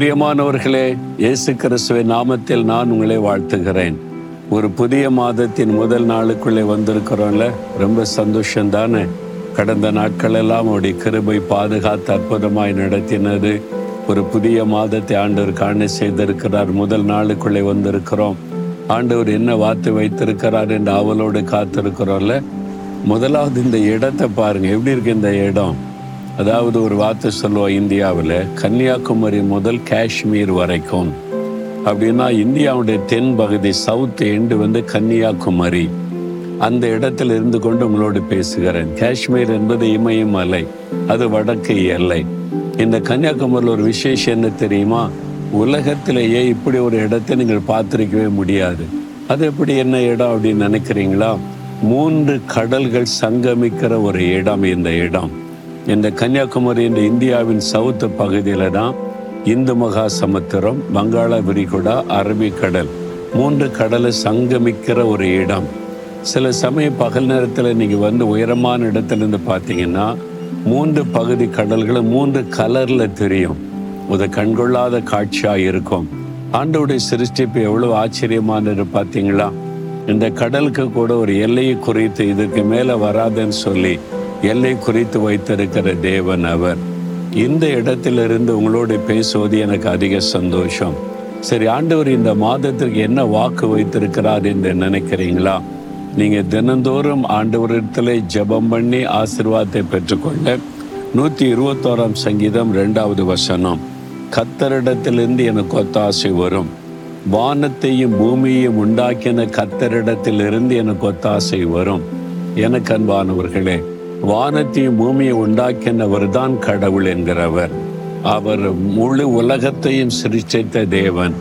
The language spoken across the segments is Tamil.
பிரியமானவர்களே இயேசு கிறிஸ்துவின் நாமத்தில் நான் உங்களை வாழ்த்துகிறேன். ஒரு புதிய மாதத்தின் முதல் நாளுக்குள்ளே வந்திருக்கிறோம்ல ரொம்ப சந்தோஷம்தானே? கடந்த நாட்கள் எல்லாம் அவருடைய கிருபை பாதுகாத்து அற்புதமாய் நடத்தினது. ஒரு புதிய மாதத்தை ஆண்டவர் காண செய்திருக்கிறார் முதல் நாளுக்குள்ளே வந்திருக்கிறோம். ஆண்டவர் என்ன வார்த்தை வைத்திருக்கிறார் என்று அவளோடு காத்திருக்கிறோம்ல. முதலாவது இந்த இடத்தை பாருங்க எப்படி இருக்கு இந்த இடம்? அதாவது ஒரு வார்த்தை சொல்லுவோம் இந்தியாவில் கன்னியாகுமரி முதல் காஷ்மீர் வரைக்கும். அப்படின்னா இந்தியாவுடைய தென் பகுதி சவுத் எண்டு வந்து கன்னியாகுமரி. அந்த இடத்துல இருந்து கொண்டு உங்களோடு பேசுகிறேன். காஷ்மீர் என்பது இமயமலை அது வடக்கு எல்லை. இந்த கன்னியாகுமரியில் ஒரு விசேஷம் என்ன தெரியுமா? உலகத்திலேயே இப்படி ஒரு இடத்தை நீங்கள் பார்த்துருக்கவே முடியாது. அது எப்படி என்ன இடம் அப்படின்னு நினைக்கிறீங்களா? மூன்று கடல்கள் சங்கமிக்கிற ஒரு இடம் இந்த இடம். இந்த கன்னியாகுமரி இந்த இந்தியாவின் சவுத்து பகுதியில் தான் இந்து மகா சமுத்திரம் வங்காள விரிகுடா அரபிக்கடல் மூன்று கடலை சங்கமிக்கிற ஒரு இடம். சில சமயம் பகல் நேரத்தில் நீங்கள் வந்து உயரமான இடத்துலேருந்து பார்த்தீங்கன்னா மூன்று பகுதி கடல்களும் மூன்று கலரில் தெரியும். ஒரு கண்கொள்ளாத காட்சியாக இருக்கும். ஆண்டவுடைய சிருஷ்டிப்பு எவ்வளோ ஆச்சரியமானது பார்த்தீங்களா? இந்த கடலுக்கு கூட ஒரு எல்லையை குறித்து இதுக்கு மேலே வராதுன்னு சொல்லி எல்லை குறித்து வைத்திருக்கிற தேவன் அவர். இந்த இடத்திலிருந்து உங்களோட பேசுவது எனக்கு அதிக சந்தோஷம். சரி ஆண்டவர் இந்த மாதத்திற்கு என்ன வாக்கு வைத்திருக்கிறார் என்று நினைக்கிறீங்களா? நீங்கள் தினந்தோறும் ஆண்டவரிடத்துல ஜெபம் பண்ணி ஆசிர்வாதத்தை பெற்றுக்கொள்ள. நூற்றி இருபத்தோராம் சங்கீதம் ரெண்டாவது வசனம். கத்தரிடத்திலிருந்து எனக்கு ஒத்தாசை வரும். வானத்தையும் பூமியையும் உண்டாக்கின கத்தரிடத்திலிருந்து எனக்கு ஒத்தாசை வரும். எனக்கு அன்பானவர்களே வானத்தையும் பூமியை உண்டாக்கினவர் தான் கடவுள் என்கிறவர். அவர் முழு உலகத்தையும் சிருஷ்டித்த தேவன்.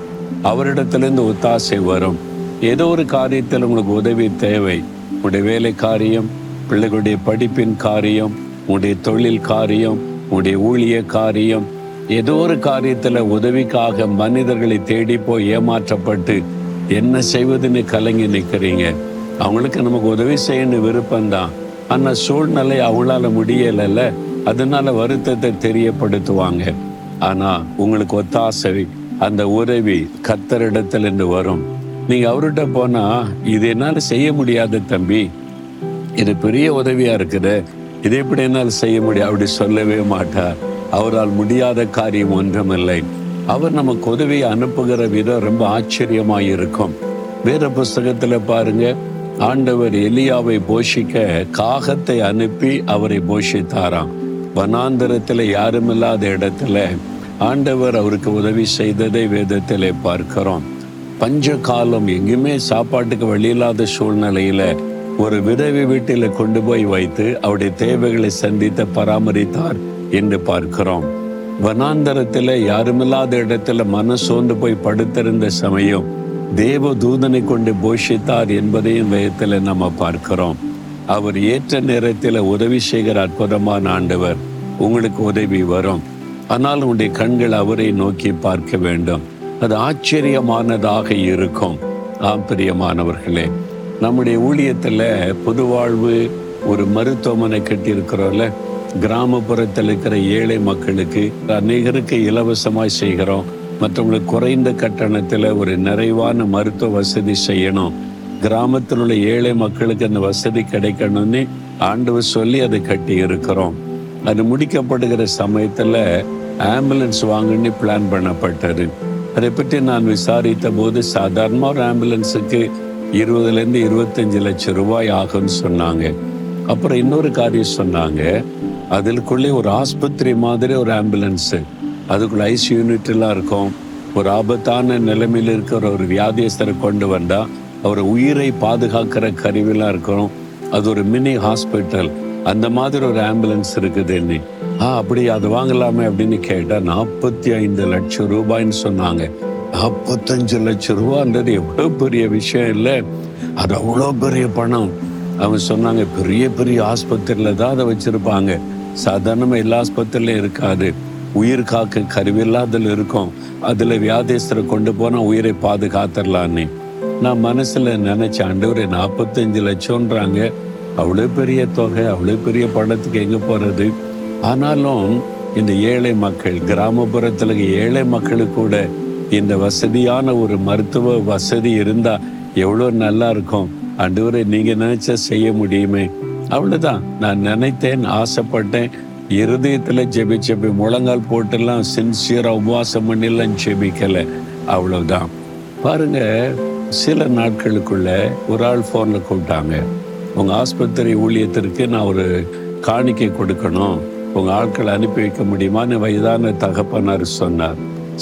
அவரிடத்திலிருந்து ஒத்தாசை வரும். ஏதோ ஒரு காரியத்தில் உங்களுக்கு உதவி தேவை. உங்களுடைய வேலை காரியம் பிள்ளைகளுடைய படிப்பின் காரியம் உங்களுடைய தொழில் காரியம் உங்களுடைய ஊழிய காரியம். ஏதோ ஒரு காரியத்தில் உதவிக்காக மனிதர்களை தேடி போய் ஏமாற்றப்பட்டு என்ன செய்வதுன்னு கலங்கி நிற்கிறீங்க. அவங்களுக்கு நமக்கு உதவி செய்யணும் விருப்பம்தான். ஆனால் சூழ்நிலை அவங்களால முடியலைல்ல. அதனால வருத்தத்தை தெரியப்படுத்துவாங்க. ஆனால் உங்களுக்கு ஒத்தாசை. அந்த உதவி கத்தரிடத்தில் இருந்து வரும். நீங்க அவர்கிட்ட போனா இது என்னால செய்ய முடியாது தம்பி. இது பெரிய உதவியா இருக்குது. இது எப்படி என்னால் செய்ய முடியும்? அப்படி சொல்லவே மாட்டார். அவரால் முடியாத காரியம் ஒன்றுமில்லை. அவர் நமக்கு உதவியை அனுப்புகிற விதம் ரொம்ப ஆச்சரியமாக இருக்கும் வேற புஸ்தகத்துல பாருங்க. ஆண்டவர் எலியாவை போஷிக்க காகத்தை அனுப்பி அவரை போஷித்தாராம். வனாந்தரத்தில் யாருமில்லாத இடத்துல ஆண்டவர் அவருக்கு உதவி செய்ததை வேதத்தில் பார்க்கிறோம். பஞ்ச காலம் எங்கேயுமே சாப்பாட்டுக்கு வழியில்லாத சூழ்நிலையில ஒரு விதவை வீட்டில் கொண்டு போய் வைத்து அவருடைய தேவைகளை சந்தித்து பராமரித்தார் என்று பார்க்கிறோம். வனாந்தரத்தில் யாருமில்லாத இடத்துல மன சோர்ந்து போய் படுத்திருந்த சமயம் தேவ தூதனை கொண்டு போஷித்தார் என்பதையும் வயத்தில் நம்ம பார்க்கிறோம். அவர் ஏற்ற நேரத்தில் உதவி செய்கிற அற்புதமான ஆண்டவர் உங்களுக்கு உதவி வரும். ஆனால் உங்களுடைய கண்கள் அவரை நோக்கி பார்க்க வேண்டும். அது ஆச்சரியமானதாக இருக்கும். ஆம் பிரியமானவர்களே நம்முடைய ஊழியத்தில் புது வாழ்வு ஒரு மருத்துவமனை கட்டியிருக்கிறோம்ல. கிராமப்புறத்தில் இருக்கிற ஏழை மக்களுக்கு அநேகருக்கு இலவசமாய் செய்கிறோம். மற்றவங்களுக்கு குறைந்த கட்டணத்தில் ஒரு நிறைவான மருத்துவ வசதி செய்யணும். கிராமத்தில் உள்ள ஏழை மக்களுக்கு அந்த வசதி கிடைக்கணும்னு ஆண்டவர் சொல்லி அதை கட்டி இருக்கிறோம். அது முடிக்கப்படுகிற சமயத்தில் ஆம்புலன்ஸ் வாங்கன்னு பிளான் பண்ணப்பட்டது. அதை பற்றி நான் விசாரித்த போது சாதாரணமாக ஒரு ஆம்புலன்ஸுக்கு இருபதுலேருந்து இருபத்தஞ்சு லட்சம் ரூபாய் ஆகும்னு சொன்னாங்க. அப்புறம் இன்னொரு காரியம் சொன்னாங்க. அதுக்குள்ளே ஒரு ஆஸ்பத்திரி மாதிரி ஒரு ஆம்புலன்ஸு. அதுக்குள்ள ஐசி யூனிட்லாம் இருக்கும். ஒரு ஆபத்தான நிலைமையில் இருக்கிற ஒரு வியாதியஸ்தரை கொண்டு வந்தால் அவர் உயிரை பாதுகாக்கிற கருவிலாம் இருக்கும். அது ஒரு மினி ஹாஸ்பிட்டல் அந்த மாதிரி ஒரு ஆம்புலன்ஸ் இருக்குதுன்னு ஆ அப்படி அது வாங்கலாமே அப்படின்னு கேட்டால் நாற்பத்தி ஐந்து லட்சம் ரூபாய்ன்னு சொன்னாங்க. நாற்பத்தஞ்சு லட்சம் ரூபான்றது எவ்வளோ பெரிய விஷயம் இல்லை. அது அவ்வளோ பெரிய பணம். அவங்க சொன்னாங்க பெரிய பெரிய ஆஸ்பத்திரியில் தான் அதை வச்சுருப்பாங்க. சாதாரணமாக எல்லா ஆஸ்பத்திரிலையும் இருக்காது. உயிர் காக்க கருவியெல்லாம் அதில் இருக்கும். அதில் வியாதேஸ்தரை கொண்டு போனால் உயிரை பாதுகாத்துடலான்னு. நான் மனசில் நினச்ச ஆண்டவர் நாற்பத்தஞ்சு லட்சம்ன்றாங்க. அவ்வளோ பெரிய தொகை அவ்வளோ பெரிய படத்துக்கு எங்கே போகிறது ஆனாலும் இந்த ஏழை மக்கள் கிராமப்புறத்தில் ஏழை மக்களுக்கு கூட இந்த வசதியான ஒரு மருத்துவ வசதி இருந்தால் எவ்வளோ நல்லா இருக்கும். ஆண்டவரே நீங்கள் நினச்சா செய்ய முடியுமே. அவ்வளோதான் நான் நினைத்தேன் ஆசைப்பட்டேன். இருதயத்துல ஜெபிச்சபி முழங்கால் போட்டெல்லாம் சின்சியரா உபவாசம் பண்ணிலாம் ஜெபிக்கல. அவ்வளவுதான். பாருங்க சில நாட்களுக்குள்ள ஒரு ஆள் ஃபோனில் கூப்பிட்டாங்க. உங்கள் ஆஸ்பத்திரி ஊழியத்திற்கு நான் ஒரு காணிக்கை கொடுக்கணும். உங்கள் ஆட்களை அனுப்பி வைக்க முடியுமான்னு வயதான தகப்பனார் சொன்னார்.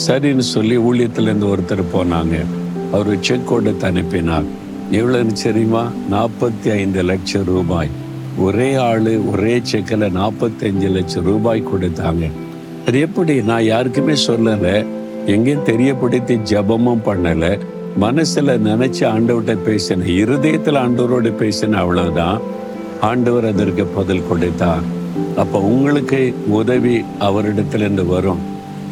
சரின்னு சொல்லி ஊழியத்துலேருந்து ஒருத்தர் போனாங்க. அவர் செக் கொடுத்து அனுப்பினார். எவ்வளோன்னு தெரியுமா? நாற்பத்தி ஐந்து லட்சம் ரூபாய். ஒரே ஆள் ஒரே செக்கில் நாற்பத்தஞ்சு லட்சம் ரூபாய் கொடுத்தாங்க. அது எப்படி? நான் யாருக்குமே சொல்லலை. எங்கேயும் தெரியப்படுத்தி ஜபமும் பண்ணலை. மனசில் நினச்சி ஆண்டவர்கிட்ட பேசினேன் இருதயத்தில் ஆண்டவரோட பேசின அவ்வளோதான் ஆண்டவர் அதற்கு பதில் கொடுத்தார். அப்போ உங்களுக்கு உதவி அவரிடத்துலேருந்து வரும்.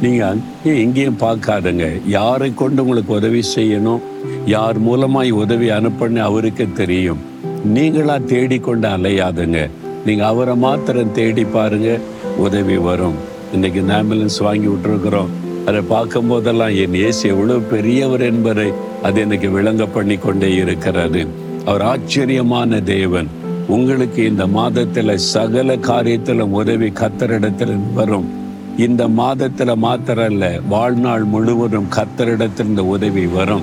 நீங்கள் அங்கேயும் எங்கேயும் பார்க்காதுங்க. யாரை கொண்டு உங்களுக்கு உதவி செய்யணும்? யார் மூலமாய் உதவி அனுப்பன்னு அவருக்கு தெரியும். நீங்களா தேடிக்கொண்டு அலையாதுங்க. நீங்க அவரை மாத்திரம் தேடி பாருங்க உதவி வரும். இன்னைக்கு இந்த ஆம்புலன்ஸ் வாங்கி விட்டுருக்குறோம். அதை பார்க்கும் போதெல்லாம் என் இயேசு எவ்வளவு பெரியவர் என்பதை அது எனக்கு விளங்க பண்ணி கொண்டே இருக்கிறது. அவர் ஆச்சரியமான தேவன். உங்களுக்கு இந்த மாதத்துல சகல காரியத்திலும் உதவி கத்தரிடத்தில் வரும். இந்த மாதத்துல மாத்திரம் வாழ்நாள் முழுவதும் கத்தரிடத்திலிருந்து உதவி வரும்.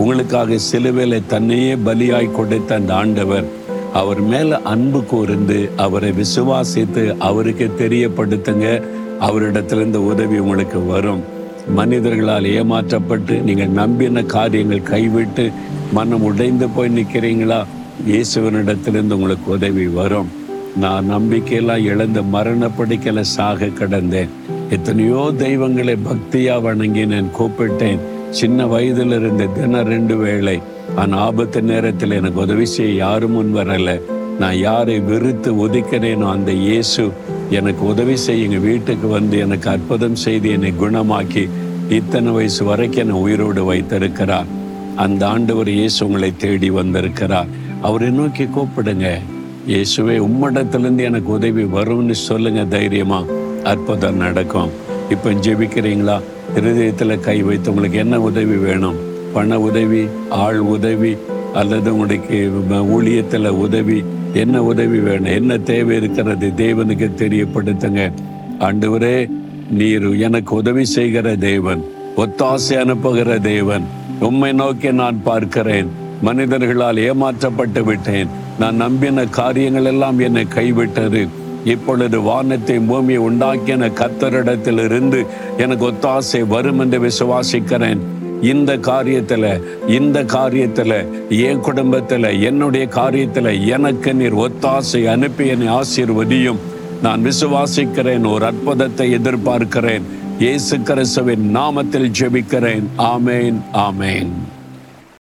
உங்களுக்காக சிலுவையில தன்னையே பலியாய் கொடுத்த அந்த ஆண்டவர் அவர் மேல அன்பு கூர்ந்து அவரை விசுவாசித்து அவருக்கு தெரியப்படுத்துங்க. அவரிடத்திலிருந்து உதவி உங்களுக்கு வரும். மனிதர்களால் ஏமாற்றப்பட்டு நீங்கள் நம்பின காரியங்கள் கைவிட்டு மனம் உடைந்து போய் நிற்கிறீங்களா? இயேசுவனிடத்திலிருந்து உங்களுக்கு உதவி வரும். நான் நம்பிக்கையெல்லாம் இழந்து மரணப்படுக்கலை சாக கடந்தேன். எத்தனையோ தெய்வங்களை பக்தியா வணங்கினேன் கூப்பிட்டேன். சின்ன வயதுல இருந்த தினம் ரெண்டு வேளை ஆனா ஆபத்து நேரத்தில் எனக்கு உதவி செய்ய யாரும் முன் வரல. நான் யாரை வெறுத்து ஒதுக்கிறேனோ அந்த இயேசு எனக்கு உதவி செய்ய எங்கள் வீட்டுக்கு வந்து எனக்கு அற்புதம் செய்து என்னை குணமாக்கி இத்தனை வயசு வரைக்கும் என்னை உயிரோடு வைத்திருக்கிறார். அந்த ஆண்டவர் இயேசு உங்களை தேடி வந்திருக்கிறார். அவரை நோக்கி கூப்பிடுங்க. இயேசுவே உம்மிடத்திலிருந்து எனக்கு உதவி வரும்னு சொல்லுங்க தைரியமா. அற்புதம் நடக்கும். இப்போ ஜெபிக்கிறீங்களா? இருதயத்தில் கை வைத்து உங்களுக்கு என்ன உதவி வேணும்? பண உதவி ஆள் உதவி அல்லது உங்களுக்கு ஊழியத்தில் உதவி என்ன உதவி வேணும்? என்ன தேவை இருக்கிறது? தேவனுக்கு தெரியப்படுத்துங்க. ஆண்டவரே நீர் எனக்கு உதவி செய்கிற தேவன் ஒத்தாசை அனுப்புகிற தேவன் உம்மை நோக்கி நான் பார்க்கிறேன். மனிதர்களால் ஏமாற்றப்பட்டு விட்டேன். நான் நம்பின காரியங்கள் எல்லாம் என்னை கைவிட்டது. இப்பொழுது வானத்தை பூமியை உண்டாக்கின கத்தரிடத்தில் இருந்து எனக்கு ஒத்தாசை வரும் என்று விசுவாசிக்கிறேன். இந்த காரியத்தில் இந்த காரியத்தில் என் குடும்பத்தில் என்னுடைய காரியத்தில் எனக்கு நீர் ஒத்தாசை அனுப்பி என்னை ஆசீர்வதியும். நான் விசுவாசிக்கிறேன் ஒரு அற்புதத்தை எதிர்பார்க்கிறேன். இயேசு கிறிஸ்துவின் நாமத்தில் ஜெபிக்கிறேன். ஆமேன் ஆமேன்.